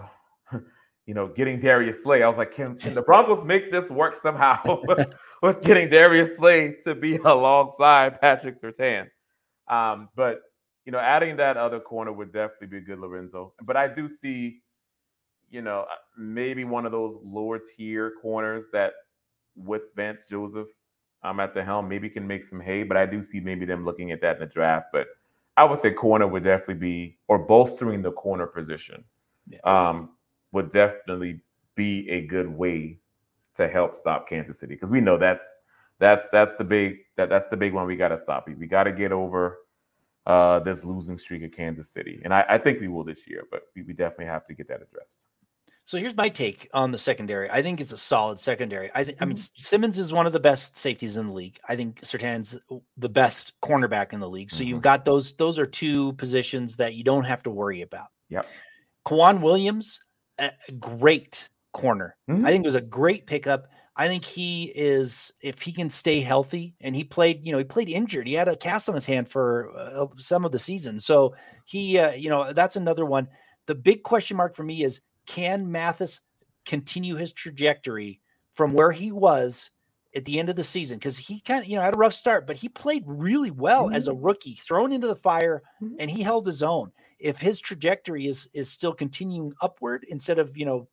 you know, getting Darius Slay. I was like, can, can the Broncos make this work somehow with getting Darius Slay to be alongside Patrick Surtain? Um, but you know, adding that other corner would definitely be good, Lorenzo. But I do see, you know, uh, maybe one of those lower tier corners that with Vance Joseph um, at the helm, maybe can make some hay. But I do see maybe them looking at that in the draft. But I would say corner would definitely be, or bolstering the corner position, yeah. um, would definitely be a good way to help stop Kansas City because we know that's that's that's the big that that's the big one we got to stop. We got to get over uh, this losing streak of Kansas City, and I, I think we will this year, but we, we definitely have to get that addressed. So here's my take on the secondary. I think it's a solid secondary. I think I mean mm-hmm. Simmons is one of the best safeties in the league. I think Surtain's the best cornerback in the league. So mm-hmm. you've got those those are two positions that you don't have to worry about. Yep. K'Waun Williams, a great corner. Mm-hmm. I think it was a great pickup. I think he is if he can stay healthy and he played, you know, he played injured. He had a cast on his hand for uh, some of the season. So he uh, you know, that's another one. The big question mark for me is can Mathis continue his trajectory from where he was at the end of the season? Because he kind of, you know, had a rough start, but he played really well mm-hmm. as a mm-hmm. rookie, thrown into the fire, mm-hmm. and he held his own. If his trajectory is is still continuing upward instead of, you know,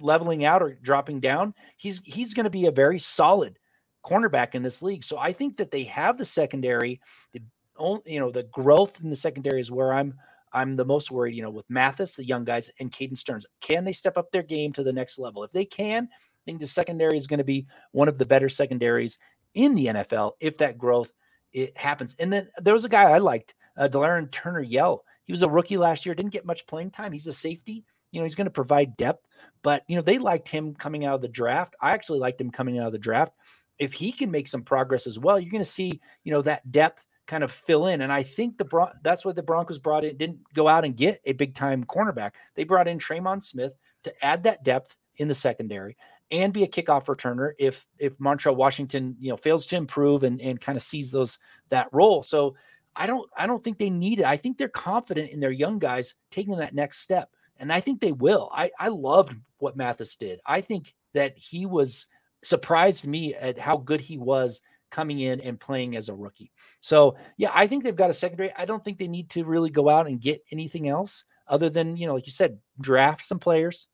leveling out or dropping down, he's he's going to be a very solid cornerback in this league. So I think that they have the secondary, the only you know, the growth in the secondary is where I'm I'm the most worried, you know, with Mathis, the young guys, and Caden Sterns. Can they step up their game to the next level? If they can, I think the secondary is going to be one of the better secondaries in the NFL if that growth it happens. And then there was a guy I liked, uh, Turner Yell. He was a rookie last year, didn't get much playing time. He's a safety. You know, he's going to provide depth, but you know, they liked him coming out of the draft. I actually liked him coming out of the draft. If he can make some progress as well, you're going to see, you know, that depth kind of fill in. And I think the Bron- that's what the Broncos brought in. Didn't go out and get a big time cornerback. They brought in Tremon Smith to add that depth in the secondary and be a kickoff returner if if Montrell Washington you know fails to improve and and kind of sees those that role. So I don't I don't think they need it. I think they're confident in their young guys taking that next step, and I think they will. I I loved what Mathis did. I think that he was surprised me at how good he was coming in and playing as a rookie. So, yeah, I think they've got a secondary. I don't think they need to really go out and get anything else other than, you know, like you said, draft some players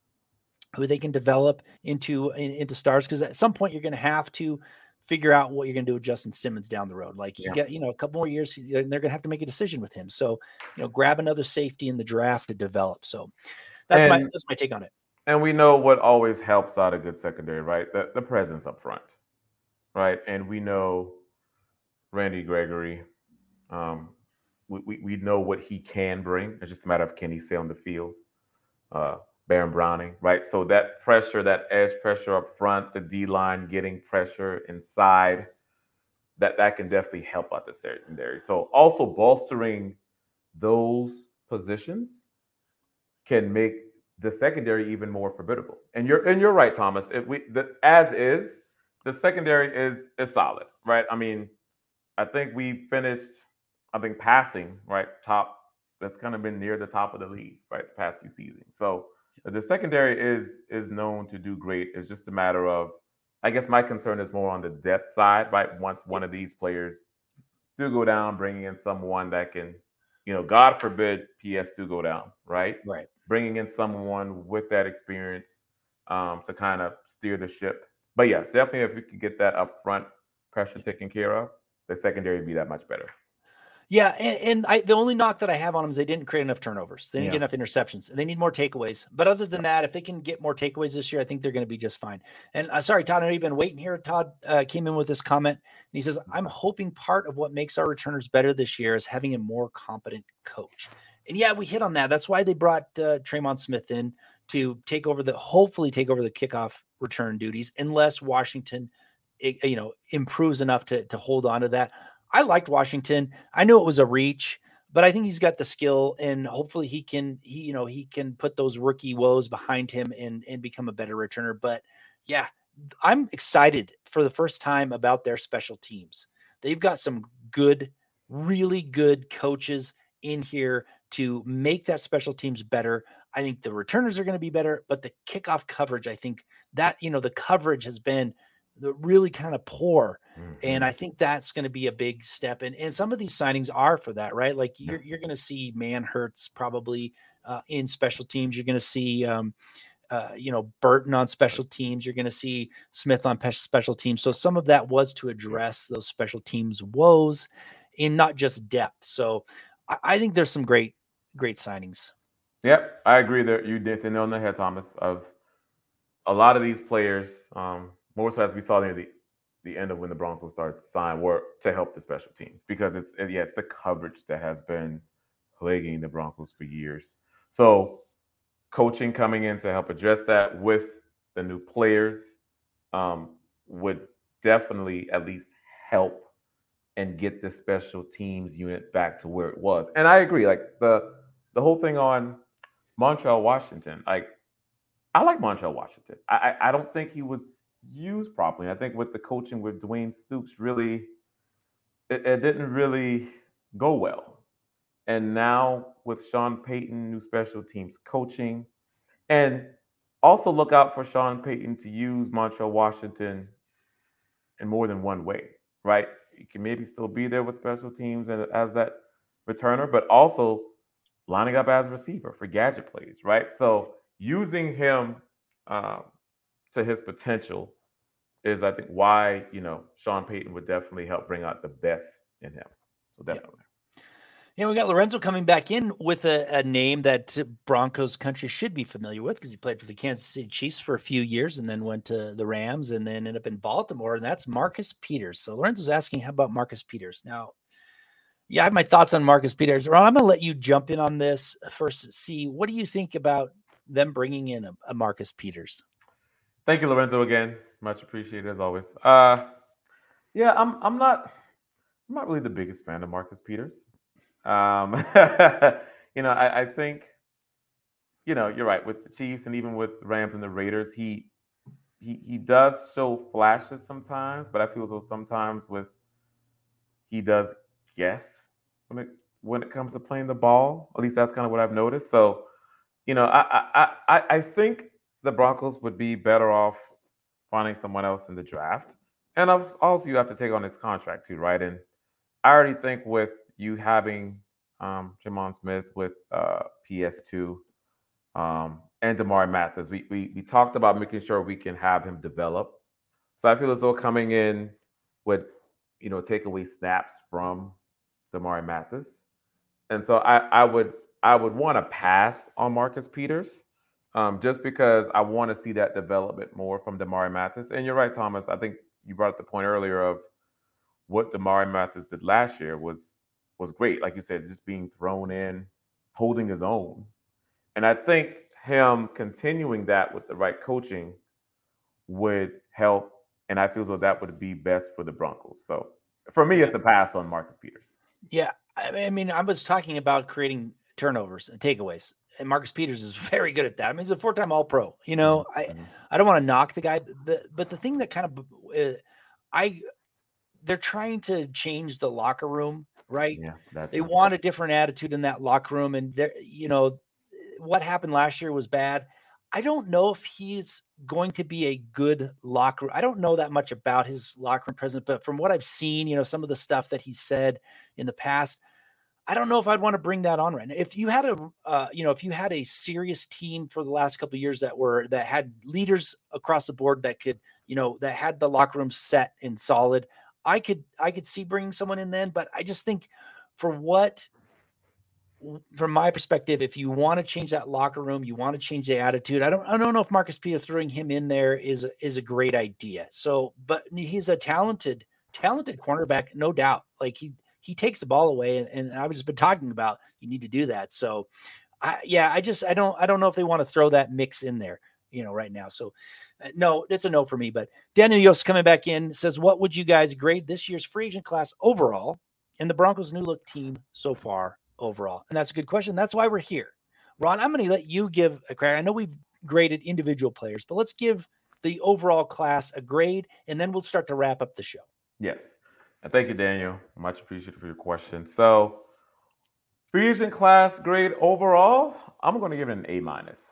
who they can develop into into stars because at some point you're going to have to figure out what you're going to do with Justin Simmons down the road. Like you get, you know, a couple more years, and they're going to have to make a decision with him. So, you know, grab another safety in the draft to develop. So that's and, my that's my take on it. And we know what always helps out a good secondary, right? The the presence up front right? And we know Randy Gregory. Um, we, we, we know what he can bring. It's just a matter of can he stay on the field. Uh, Baron Browning, right? So that pressure, that edge pressure up front, the D line getting pressure inside, that that can definitely help out the secondary. So also bolstering those positions can make the secondary even more formidable. And you're and you're right, Thomas. If we the as is, the secondary is is solid, right? I mean, I think we finished, I think passing, right, top. That's kind of been near the top of the league, right, the past few seasons. So the secondary is is known to do great. It's just a matter of, I guess, my concern is more on the depth side, right? Once one of these players do go down, bringing in someone that can, you know, God forbid PS2 go down, right? Right. Bringing in someone with that experience um, to kind of steer the ship but yeah, definitely if we could get that upfront pressure taken care of, the secondary would be that much better. Yeah, and, and, I the only knock that I have on them is they didn't create enough turnovers. They didn't yeah. get enough interceptions. They need more takeaways. But other than that, if they can get more takeaways this year, I think they're going to be just fine. And uh, sorry, Todd, I know you've been waiting here. Todd uh, came in with this comment. and he says, "I'm hoping part of what makes our returners better this year is having a more competent coach." And yeah, we hit on that. That's why they brought uh, Tremon Smith in to take over the hopefully take over the kickoff return duties unless Washington you know improves enough to to hold on to that. I liked Washington. I knew it was a reach, but I think he's got the skill, and hopefully he can he you know he can put those rookie woes behind him and and become a better returner. But yeah, I'm excited for the first time about their special teams. They've got some good, really good coaches in here to make that special teams better. I think the returners are going to be better, but the kickoff coverage, I think that, you know, the coverage has been the really kind of poor. Mm-hmm. And I think that's going to be a big step. And, and some of these signings are for that, right? Like you're, you're going to see Man Manhertz probably uh, in special teams. You're going to see, um, uh, you know, Burton on special teams. You're going to see Smith on special teams. So some of that was to address those special teams woes in not just depth. So I, I think there's some great, great signings. Yep, I agree that you did the nail on the head, Thomas. Of a lot of these players, um, more so as we saw near the the end of when the Broncos started to sign, were to help the special teams because it's yeah, it's the coverage that has been plaguing the Broncos for years. So coaching coming in to help address that with the new players um, would definitely at least help and get the special teams unit back to where it was. And I agree, like the the whole thing on Montrell Washington, like I like Montrell Washington. I, I, I don't think he was used properly. I think with the coaching with Dwayne Stukes, really, it, it didn't really go well. And now with Sean Payton, new special teams coaching, and also look out for Sean Payton to use Montrell Washington in more than one way, right? He can maybe still be there with special teams and as that returner, but also lining up as receiver for gadget plays, right? So using him uh, to his potential is, I think, why you know Sean Payton would definitely help bring out the best in him. So definitely. Yeah. Yeah, we got Lorenzo coming back in with a, a name that Broncos country should be familiar with because he played for the Kansas City Chiefs for a few years and then went to the Rams and then ended up in Baltimore. And that's Marcus Peters. So Lorenzo's asking, how about Marcus Peters? Now, yeah, I have my thoughts on Marcus Peters. Ron, I'm going to let you jump in on this first. See, what do you think about them bringing in a, a Marcus Peters? Thank you, Lorenzo, again. Much appreciated as always. Uh, yeah, I'm. I'm not. I'm not really the biggest fan of Marcus Peters. Um, you know, I, I think, you know, you're right with the Chiefs and even with Rams and the Raiders. He he he does show flashes sometimes, but I feel as though sometimes with he does guess when it when it comes to playing the ball. At least that's kind of what I've noticed. So, you know, I I I, I think the Broncos would be better off finding someone else in the draft. And also, you have to take on his contract too, right? And I already think with you having um, Tremon Smith with uh, PS2 um, and Damarri Mathis, we, we we talked about making sure we can have him develop. So I feel as though coming in would, you know, take away snaps from Damarri Mathis, and so I I would I would want to pass on Marcus Peters um, just because I want to see that development more from Damarri Mathis. And you're right, Thomas. I think you brought up the point earlier of what Damarri Mathis did last year was was great. Like you said, just being thrown in, holding his own. And I think him continuing that with the right coaching would help. And I feel as though that would be best for the Broncos. So for me, it's a pass on Marcus Peters. Yeah. I mean, I was talking about creating turnovers and takeaways and Marcus Peters is very good at that. I mean, he's a four-time All-Pro. You know, mm-hmm. I I don't want to knock the guy, the, but the thing that kind of uh, I they're trying to change the locker room, right? Yeah, they want a different attitude in that locker room, and there, you know, what happened last year was bad. I don't know if he's going to be a good locker. I don't know that much about his locker room presence, but from what I've seen, you know, some of the stuff that he said in the past, I don't know if I'd want to bring that on right now. If you had a, uh, you know, if you had a serious team for the last couple years that were that had leaders across the board that could, you know, that had the locker room set and solid, I could, I could see bringing someone in then. But I just think, for what, from my perspective, if you want to change that locker room, you want to change the attitude. I don't, I don't know if Marcus Peter throwing him in there is is a great idea. So, but he's a talented, talented cornerback, no doubt. Like he he takes the ball away, and, and I've just been talking about you need to do that. So, I, yeah, I just I don't I don't know if they want to throw that mix in there, you know, right now. So, uh, no, it's a no for me. But Daniel Yost coming back in says, "What would you guys grade this year's free agent class overall and the Broncos' new look team so far overall? And that's a good question. That's why we're here. Ron, I'm going to let you give a crack. I know we've graded individual players, but let's give the overall class a grade, and then we'll start to wrap up the show. Yes. And thank you, Daniel. Much appreciated for your question. So, free class grade overall, I'm going to give it an A minus.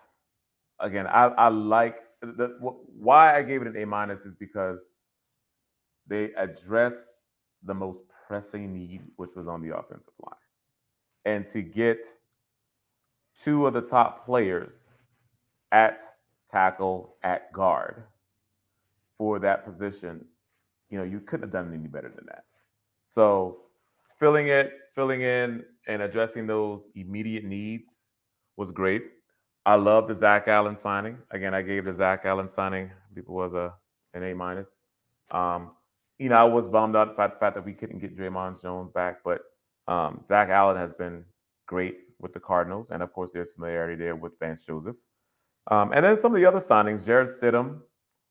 Again, I, I like the, why I gave it an A minus is because they addressed the most pressing need, which was on the offensive line. And to get two of the top players at tackle, at guard for that position, you know, you couldn't have done any better than that. So filling it, filling in, and addressing those immediate needs was great. I love the Zach Allen signing. Again, I gave the Zach Allen signing, it was a an A minus. Um, you know, I was bummed out by the fact that we couldn't get Dre'Mont Jones back, but um, Zach Allen has been great with the Cardinals, and of course, there's familiarity there with Vance Joseph. Um, and then some of the other signings, Jarrett Stidham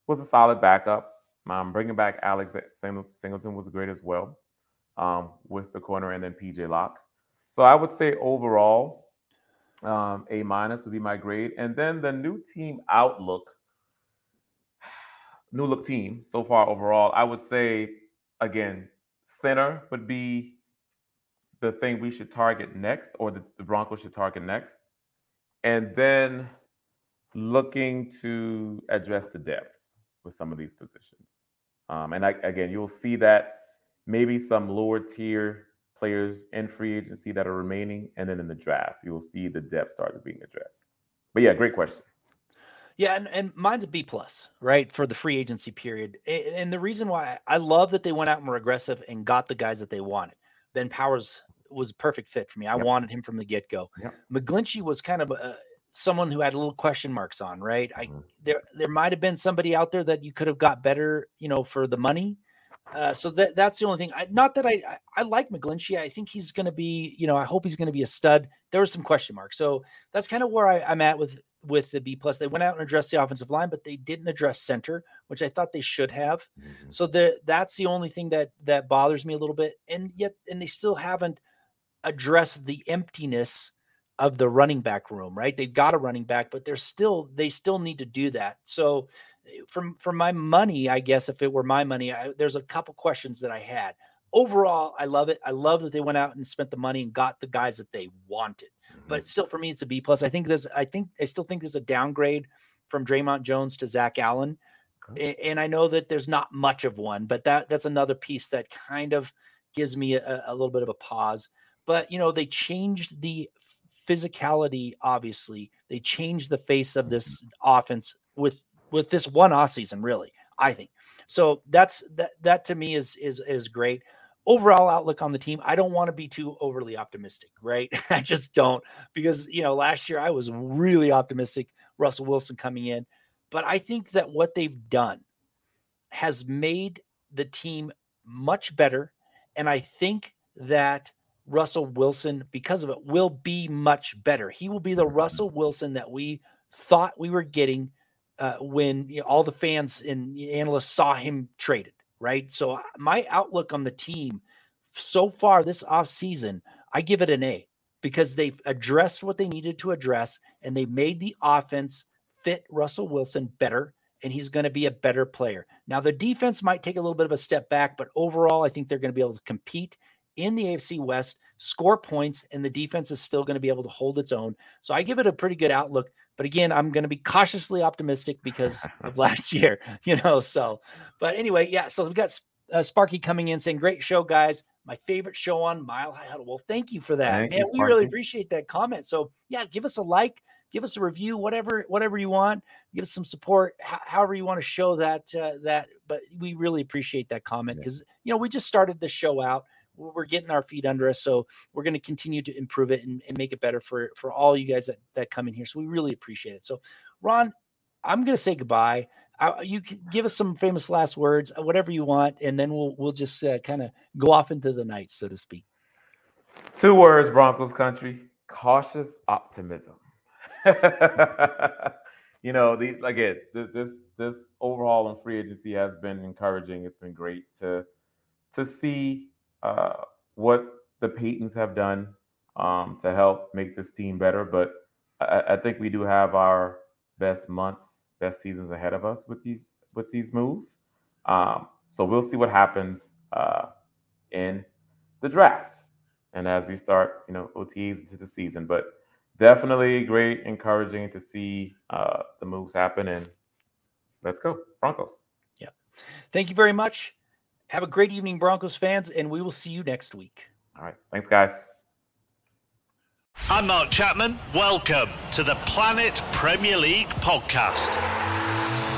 was a solid backup. Um, bringing back Alex Singleton was great as well um, with the corner, and then PJ Locke. So I would say overall, um, A minus would be my grade. And then the new team outlook, new look team so far overall, I would say again, center would be the thing we should target next, or the, the Broncos should target next. And then looking to address the depth with some of these positions. Um, and I, again, you'll see that maybe some lower tier players in free agency that are remaining, and then in the draft, you'll see the depth start being addressed. But yeah, great question. Yeah, and, and mine's a B plus, right, for the free agency period. And the reason why I love that they went out and were aggressive and got the guys that they wanted. Ben Powers was a perfect fit for me. I yep. wanted him from the get go. Yep. McGlinchey was kind of a, someone who had a little question marks on, right? I mm-hmm. there there might have been somebody out there that you could have got better, you know, for the money. Uh, so that that's the only thing. I, not that I, I, I like McGlinchey. I think he's going to be, you know, I hope he's going to be a stud. There were some question marks, so that's kind of where I, I'm at with with the B plus. They went out and addressed the offensive line, but they didn't address center, which I thought they should have. Mm-hmm. So the that's the only thing that that bothers me a little bit. And yet, and they still haven't addressed the emptiness of the running back room, right? They've got a running back, but they're still they still need to do that. So from for my money, I guess if it were my money, I, there's a couple questions that I had. Overall, I love it. I love that they went out and spent the money and got the guys that they wanted. Mm-hmm. But still, for me, it's a B plus. I think there's. I think I still think there's a downgrade from Dre'Mont Jones to Zach Allen, okay. and I know that there's not much of one, but that that's another piece that kind of gives me a, a little bit of a pause. But you know, they changed the physicality. Obviously, they changed the face of this mm-hmm. offense with with this one off season, really. I think so. That's that. That to me is is is great. Overall outlook on the team. I don't want to be too overly optimistic, right? I just don't because you know last year I was really optimistic. Russell Wilson coming in, but I think that what they've done has made the team much better, and I think that Russell Wilson, because of it, will be much better. He will be the mm-hmm. Russell Wilson that we thought we were getting uh, when you know, all the fans and analysts saw him traded, right? So uh, my outlook on the team so far this off season, I give it an A because they've addressed what they needed to address and they made the offense fit Russell Wilson better and he's going to be a better player. Now the defense might take a little bit of a step back, but overall I think they're going to be able to compete in the AFC West, score points, and the defense is still going to be able to hold its own. So I give it a pretty good outlook. But again, I'm going to be cautiously optimistic because of last year, you know. So, but anyway, yeah. So we've got uh, Sparky coming in saying, "Great show, guys. My favorite show on Mile High Huddle." Well, thank you for that, thank man. You, we really appreciate that comment. So, yeah, give us a like, give us a review, whatever, whatever you want. Give us some support, h- however you want to show that. Uh, that, but we really appreciate that comment because yeah. you know we just started the show out we're getting our feet under us. So we're going to continue to improve it and, and, make it better for for all you guys that, that come in here. So we really appreciate it. So Ron, I'm going to say goodbye. I, you can give us some famous last words, uh, whatever you want, and then we'll we'll just uh, kind of go off into the night, so to speak. Two words, Broncos country: cautious optimism. you know, the again, this this overhaul in free agency has been encouraging. It's been great to to see uh, what the Paytons have done um, to help make this team better. But I, I think we do have our best months, best seasons ahead of us with these with these moves. Um, so we'll see what happens uh, in the draft and as we start, you know, OTAs into the season. But definitely great, encouraging to see uh, the moves happen. And let's go, Broncos. Yeah. Thank you very much. Have a great evening, Broncos fans, and we will see you next week. All right. Thanks, guys. I'm Mark Chapman. Welcome to the Planet Premier League podcast.